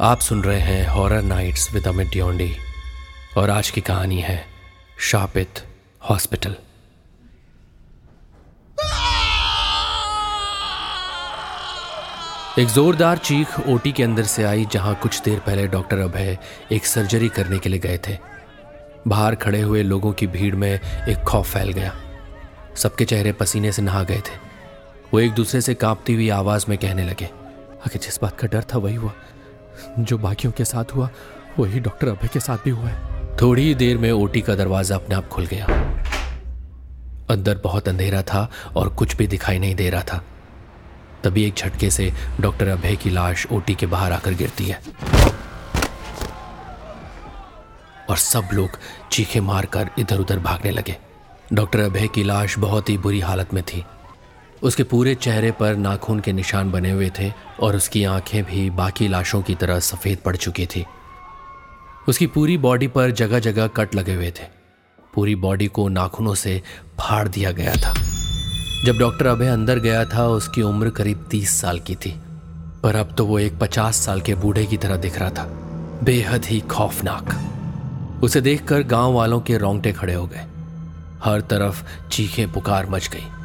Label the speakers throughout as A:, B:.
A: आप सुन रहे हैं हॉरर नाइट्स विद अमित डियोंडी और आज की कहानी है शापित हॉस्पिटल एक जोरदार चीख ओटी के अंदर से आई जहाँ कुछ देर पहले डॉक्टर अभय एक सर्जरी करने के लिए गए थे। बाहर खड़े हुए लोगों की भीड़ में एक खौफ फैल गया। सबके चेहरे पसीने से नहा गए थे। वो एक दूसरे से कांपती हुई आवाज़ में कहने लगे, आखिर जिस बात का डर था वही हुआ। जो बाकियों के साथ हुआ, वही डॉक्टर अभय के साथ भी हुआ है। थोड़ी ही देर में ओटी का दरवाज़ा अपने आप खुल गया। अंदर बहुत अंधेरा था और कुछ भी दिखाई नहीं दे रहा था। तभी एक झटके से डॉक्टर अभय की लाश ओटी के बाहर आकर गिरती है। और सब लोग चीखे मारकर इधर उधर भागने लगे। डॉक्टर अभय की लाश बहुत ही बुरी हालत में थी। उसके पूरे चेहरे पर नाखून के निशान बने हुए थे और उसकी आँखें भी बाकी लाशों की तरह सफ़ेद पड़ चुकी थी। उसकी पूरी बॉडी पर जगह जगह कट लगे हुए थे। पूरी बॉडी को नाखूनों से फाड़ दिया गया था। जब डॉक्टर अभय अंदर गया था, उसकी उम्र करीब तीस साल की थी। पर अब तो वो एक पचास साल के बूढ़े की तरह दिख रहा था। बेहद ही खौफनाक। उसे देखकर गाँव वालों के रोंगटे खड़े हो गए। हर तरफ़ चीखें, पुकार मच गई।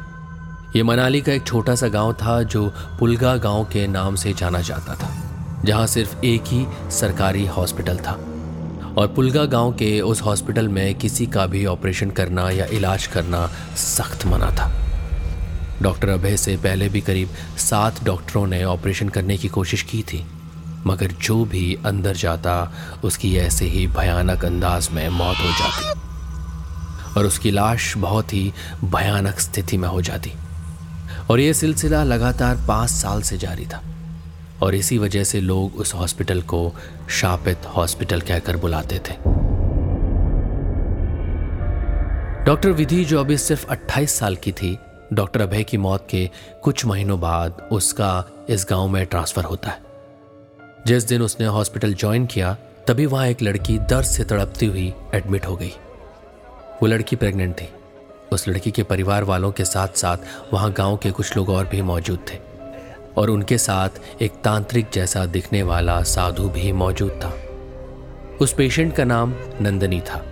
A: ये मनाली का एक छोटा सा गाँव था जो पुलगा गाँव के नाम से जाना जाता था, जहाँ सिर्फ़ एक ही सरकारी हॉस्पिटल था। और पुलगा गाँव के उस हॉस्पिटल में किसी का भी ऑपरेशन करना या इलाज करना सख्त मना था। डॉक्टर अभय से पहले भी करीब सात डॉक्टरों ने ऑपरेशन करने की कोशिश की थी, मगर जो भी अंदर जाता, उसकी ऐसे ही भयानक अंदाज में मौत हो जाती। और उसकी लाश बहुत ही भयानक स्थिति में हो जाती। और यह सिलसिला लगातार पाँच साल से जारी था। और इसी वजह से लोग उस हॉस्पिटल को शापित हॉस्पिटल कहकर बुलाते थे। डॉक्टर विधि जो अभी सिर्फ़ 28 साल की थी, डॉक्टर अभय की मौत के कुछ महीनों बाद उसका इस गाँव में ट्रांसफ़र होता है। जिस दिन उसने हॉस्पिटल ज्वाइन किया, तभी वहाँ एक लड़की दर्द से तड़पती हुई एडमिट हो गई। वो लड़की प्रेग्नेंट थी। उस लड़की के परिवार वालों के साथ साथ वहाँ गाँव के कुछ लोग और भी मौजूद थे। और उनके साथ एक तांत्रिक जैसा दिखने वाला साधु भी मौजूद था। उस पेशेंट का नाम नंदनी था।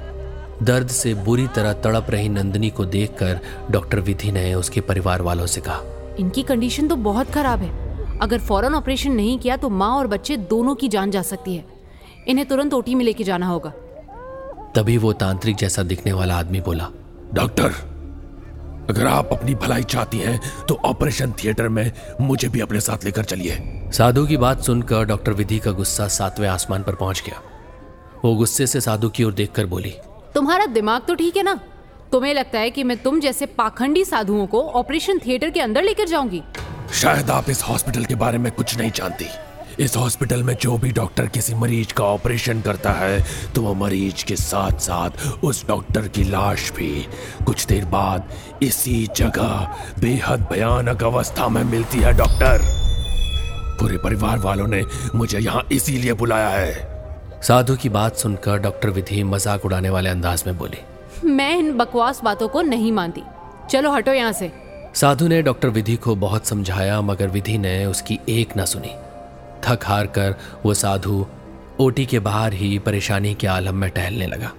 A: दर्द से बुरी तरह तड़प रही नंदनी को देखकर डॉक्टर विधि ने उसके परिवार वालों से कहा
B: इनकी कंडीशन तो बहुत खराब है। अगर फ़ौरन ऑपरेशन नहीं किया तो माँ और बच्चे दोनों की जान जा सकती है। इन्हें तुरंत ओटी में लेके जाना होगा।
A: तभी वो तांत्रिक जैसा दिखने वाला आदमी बोला
C: डॉक्टर अगर आप अपनी भलाई चाहती हैं तो ऑपरेशन थिएटर में मुझे भी अपने साथ लेकर चलिए।
A: साधु की बात सुनकर डॉक्टर विधि का गुस्सा सातवें आसमान पर पहुँच गया। वो गुस्से से साधु की ओर देखकर बोली
B: तुम्हारा दिमाग तो ठीक है ना? तुम्हें लगता है कि मैं तुम जैसे पाखंडी साधुओं को ऑपरेशन थिएटर के अंदर लेकर जाऊँगी?
C: शायद आप इस हॉस्पिटल के बारे में कुछ नहीं जानती। इस हॉस्पिटल में जो भी डॉक्टर किसी मरीज़ का ऑपरेशन करता है तो वो मरीज़ के साथ साथ उस डॉक्टर की लाश भी। कुछ देर बाद इसी जगह बेहद भयानक अवस्था में मिलती है डॉक्टर। पूरे परिवार वालों ने मुझे यहाँ इसीलिए बुलाया है।
A: साधु की बात सुनकर डॉक्टर विधि मज़ाक उड़ाने वाले अंदाज में बोली।
B: मैं इन बकवास बातों को नहीं मानती। चलो हटो यहाँ से।
A: साधु ने डॉक्टर विधि को बहुत समझाया मगर विधि ने उसकी एक न सुनी। थक हार कर वो साधु ओटी के बाहर ही परेशानी के आलम में टहलने लगा।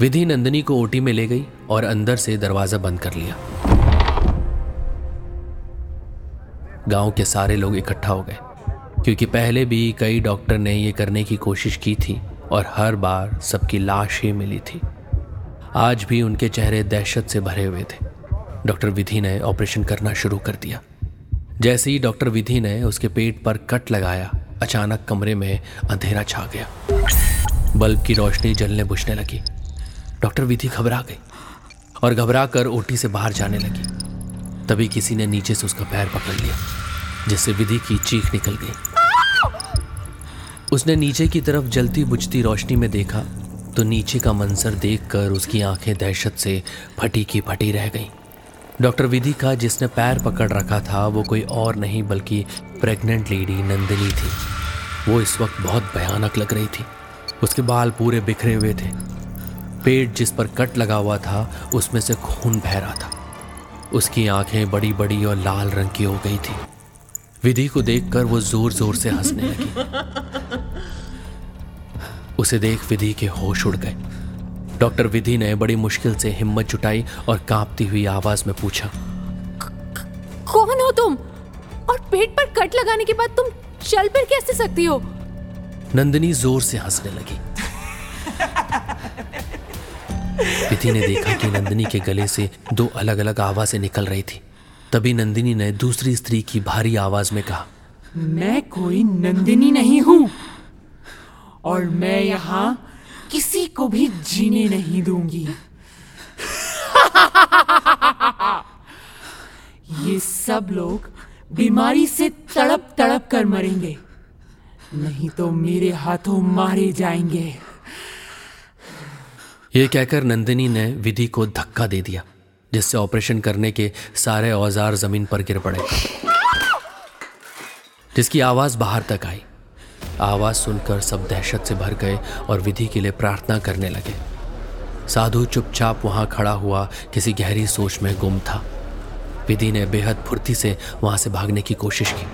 A: विधि नंदिनी को ओटी में ले गई और अंदर से दरवाज़ा बंद कर लिया। गाँव के सारे लोग इकट्ठा हो गए, क्योंकि पहले भी कई डॉक्टर ने यह करने की कोशिश की थी और हर बार सबकी लाश ही मिली थी। आज भी उनके चेहरे दहशत से भरे हुए थे। डॉक्टर विधि ने ऑपरेशन करना शुरू कर दिया। जैसे ही डॉक्टर विधि ने उसके पेट पर कट लगाया, अचानक कमरे में अंधेरा छा गया। बल्ब की रोशनी जलने बुझने लगी। डॉक्टर विधि घबरा गई और घबरा कर ओटी से बाहर जाने लगी। तभी किसी ने नीचे से उसका पैर पकड़ लिया, जिससे विधि की चीख निकल गई। उसने नीचे की तरफ़ जलती बुझती रोशनी में देखा तो नीचे का मंजर देखकर उसकी आँखें दहशत से फटी की फटी रह गईं। डॉक्टर विधि का जिसने पैर पकड़ रखा था, वो कोई और नहीं बल्कि प्रेग्नेंट लेडी नंदिनी थी। वो इस वक्त बहुत भयानक लग रही थी। उसके बाल पूरे बिखरे हुए थे। पेट जिस पर कट लगा हुआ था, उसमें से खून बह रहा था। उसकी आँखें बड़ी बड़ी और लाल रंग की हो गई थी। विधि को देखकर वो ज़ोर ज़ोर से हंसने लगी। उसे देख विधि के होश उड़ गए। डॉक्टर विधि ने बड़ी मुश्किल से हिम्मत जुटाई और कांपती हुई आवाज़ में पूछा
B: कौन हो तुम? और पेट पर कट लगाने के बाद तुम चल फिर कैसे सकती हो?
A: नंदिनी ज़ोर से हंसने लगी। विधि ने देखा कि नंदिनी के गले से दो अलग अलग आवाज़ें निकल रही थी। तभी नंदिनी ने दूसरी स्त्री की भारी आवाज़ में कहा
D: मैं कोई नंदिनी नहीं हूँ। और मैं यहाँ किसी को भी जीने नहीं दूँगी। ये सब लोग बीमारी से तड़प तड़प कर मरेंगे। नहीं तो मेरे हाथों मारे जाएँगे।
A: यह कहकर नंदिनी ने विधि को धक्का दे दिया, जिससे ऑपरेशन करने के सारे औज़ार ज़मीन पर गिर पड़े। जिसकी आवाज़ बाहर तक आई। आवाज़ सुनकर सब दहशत से भर गए और विधि के लिए प्रार्थना करने लगे। साधु चुपचाप वहाँ खड़ा हुआ किसी गहरी सोच में गुम था। विधि ने बेहद फुर्ती से वहाँ से भागने की कोशिश की।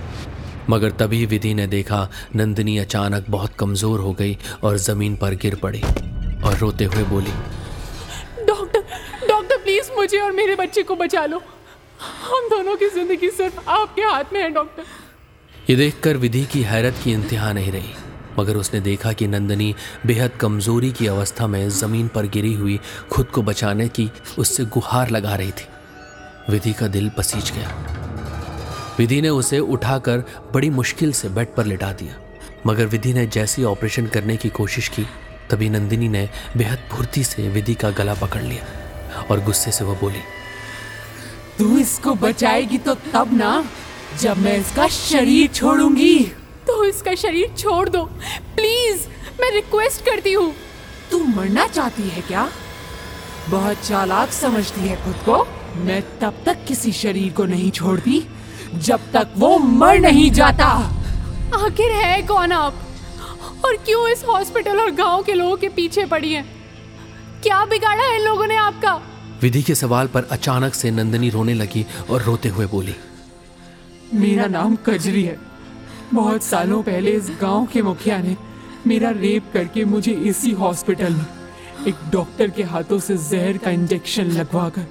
A: मगर तभी विधि ने देखा नंदिनी अचानक बहुत कमज़ोर हो गई और ज़मीन पर गिर पड़ी और रोते हुए बोली,
D: डॉक्टर डॉक्टर, प्लीज़ मुझे और मेरे बच्चे को बचा लो। हम दोनों की ज़िंदगी सिर्फ़ आपके हाथ में है, डॉक्टर।
A: ये देखकर विधि की हैरत की इंतहा नहीं रही, मगर उसने देखा कि नंदनी बेहद कमज़ोरी की अवस्था में ज़मीन पर गिरी हुई खुद को बचाने की उससे गुहार लगा रही थी। विधि का दिल पसीज गया। विधि ने उसे उठाकर बड़ी मुश्किल से बेड पर लिटा दिया, मगर विधि ने जैसी ऑपरेशन करने की कोशिश की, तभी नंदिनी ने बेहद फुर्ती से विधि का गला पकड़ लिया और गुस्से से वह बोली,
D: तू इसको बचाएगी तो तब ना जब मैं इसका शरीर छोड़ूँगी।
B: तो इसका शरीर छोड़ दो। प्लीज़ मैं रिक्वेस्ट करती हूँ।
D: तू मरना चाहती है क्या? बहुत चालाक समझती है खुद को। मैं तब तक किसी शरीर को नहीं छोड़ती जब तक वो मर नहीं जाता।
B: आखिर है कौन आप? और क्यों इस हॉस्पिटल और गाँव के लोगों के पीछे पड़ी हैं? क्या बिगाड़ा है इन लोगों ने आपका?
A: विधि के सवाल पर अचानक से नंदनी रोने लगी और रोते हुए बोली
D: मेरा नाम कजरी है। बहुत सालों पहले इस गाँव के मुखिया ने मेरा रेप करके मुझे इसी हॉस्पिटल में एक डॉक्टर के हाथों से जहर का इंजेक्शन लगवाकर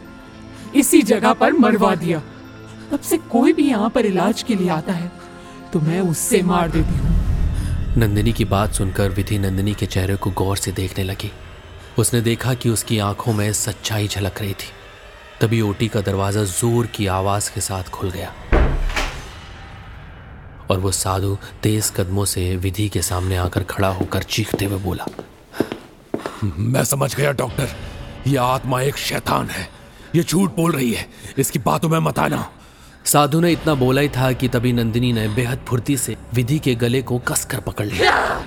D: इसी जगह पर मरवा दिया। तब से कोई भी यहाँ पर इलाज के लिए आता है तो मैं उससे मार देती हूँ।
A: नंदिनी की बात सुनकर विधि नंदिनी के चेहरे को गौर से देखने लगी। उसने देखा कि उसकी आँखों में सच्चाई झलक रही थी। तभी ओटी का दरवाज़ा ज़ोर की आवाज़ के साथ खुल गया। और वो साधु तेज कदमों से विधि के सामने आकर खड़ा होकर चीखते हुए बोला,
C: मैं समझ गया, डॉक्टर। ये आत्मा एक शैतान है। ये झूठ बोल रही है। इसकी बातों में मत आना।
A: साधु ने इतना बोला ही था कि तभी नंदिनी ने बेहद फुर्ती से विधि के गले को कसकर पकड़ लिया।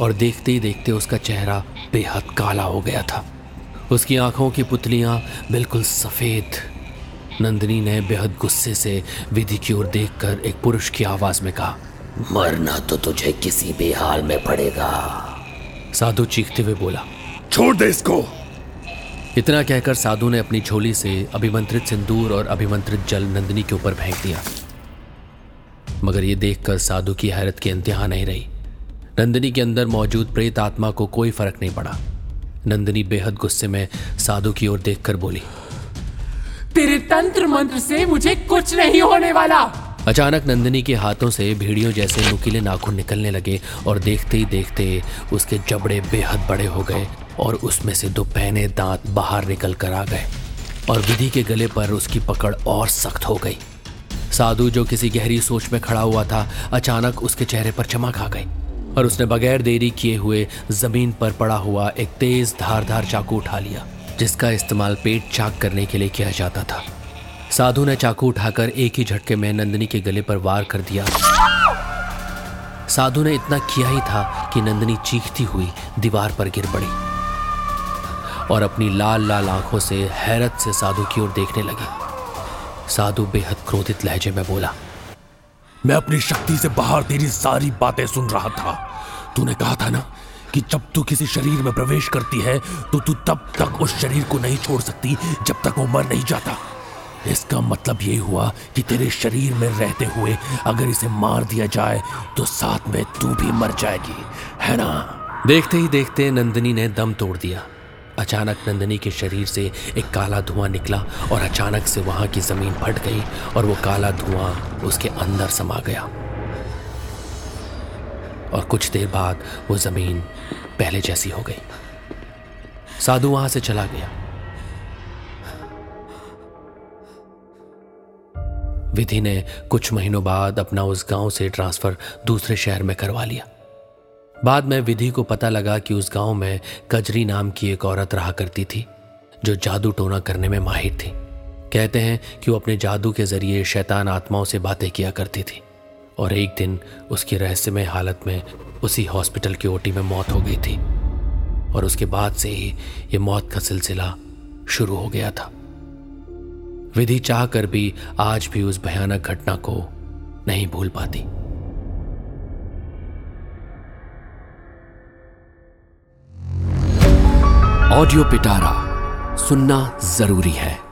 A: और देखते ही देखते उसका चेहरा बेहद काला हो गया था। उसकी आँखों की पुतलियाँ बिल्कुल सफ़ेद नंदिनी ने बेहद गुस्से से विधि की ओर देखकर एक पुरुष की आवाज़ में कहा
E: मरना तो तुझे किसी भी हाल में पड़ेगा।
A: साधु चीखते हुए बोला
C: छोड़ दे इसको।
A: इतना कहकर साधु ने अपनी झोली से अभिमंत्रित सिंदूर और अभिमंत्रित जल नंदिनी के ऊपर फेंक दिया। मगर यह देखकर साधु की हैरत की इंतहा नहीं रही। नंदिनी के अंदर मौजूद प्रेत आत्मा को कोई फ़र्क नहीं पड़ा। नंदिनी बेहद गुस्से में साधु की ओर देखकर बोली
D: तेरे तंत्र मंत्र से मुझे कुछ नहीं होने वाला।
A: अचानक नंदिनी के हाथों से भेड़ियों जैसे नुकीले नाखून निकलने लगे और देखते ही देखते उसके जबड़े बेहद बड़े हो गए और उसमें से दो पहने दांत बाहर निकल कर आ गए और विधि के गले पर उसकी पकड़ और सख्त हो गई। साधु जो किसी गहरी सोच में खड़ा हुआ था, अचानक उसके चेहरे पर चमक आ गई और उसने बगैर देरी किए हुए ज़मीन पर पड़ा हुआ एक तेज धारदार चाकू उठा लिया। जिसका इस्तेमाल पेट चाक करने के लिए किया जाता था। साधु ने चाकू उठाकर एक ही झटके में नंदिनी के गले पर वार कर दिया। साधु ने इतना किया ही था कि नंदिनी चीखती हुई दीवार पर गिर पड़ी और अपनी लाल लाल आँखों से हैरत से साधु की ओर देखने लगी। साधु बेहद क्रोधित लहजे में बोला,
C: मैं अपनी शक्ति से बाहर तेरी सारी बातें सुन रहा था। तूने कहा था ना कि जब तू किसी शरीर में प्रवेश करती है तो तू तब तक उस शरीर को नहीं छोड़ सकती, जब तक वो मर नहीं जाता। इसका मतलब ये हुआ कि तेरे शरीर में रहते हुए अगर इसे मार दिया जाए तो साथ में तू भी मर जाएगी। है ना?
A: देखते ही देखते नंदिनी ने दम तोड़ दिया। अचानक नंदिनी के शरीर से एक काला धुआँ निकला और अचानक से वहाँ की ज़मीन फट गई और वो काला धुआँ उसके अंदर समा गया। और कुछ देर बाद वो ज़मीन पहले जैसी हो गई। साधु वहाँ से चला गया। विधि ने कुछ महीनों बाद अपना उस गाँव से ट्रांसफ़र दूसरे शहर में करवा लिया। बाद में विधि को पता लगा कि उस गाँव में कजरी नाम की एक औरत रहा करती थी, जो जादू टोना करने में माहिर थी। कहते हैं कि वो अपने जादू के ज़रिए शैतान आत्माओं से बातें किया करती थी। और एक दिन उसकी रहस्यमय हालत में उसी हॉस्पिटल की ओटी में मौत हो गई थी। और उसके बाद से ही ये मौत का सिलसिला शुरू हो गया था। विधि चाह कर भी आज भी उस भयानक घटना को नहीं भूल पाती।
C: ऑडियो पिटारा सुनना ज़रूरी है।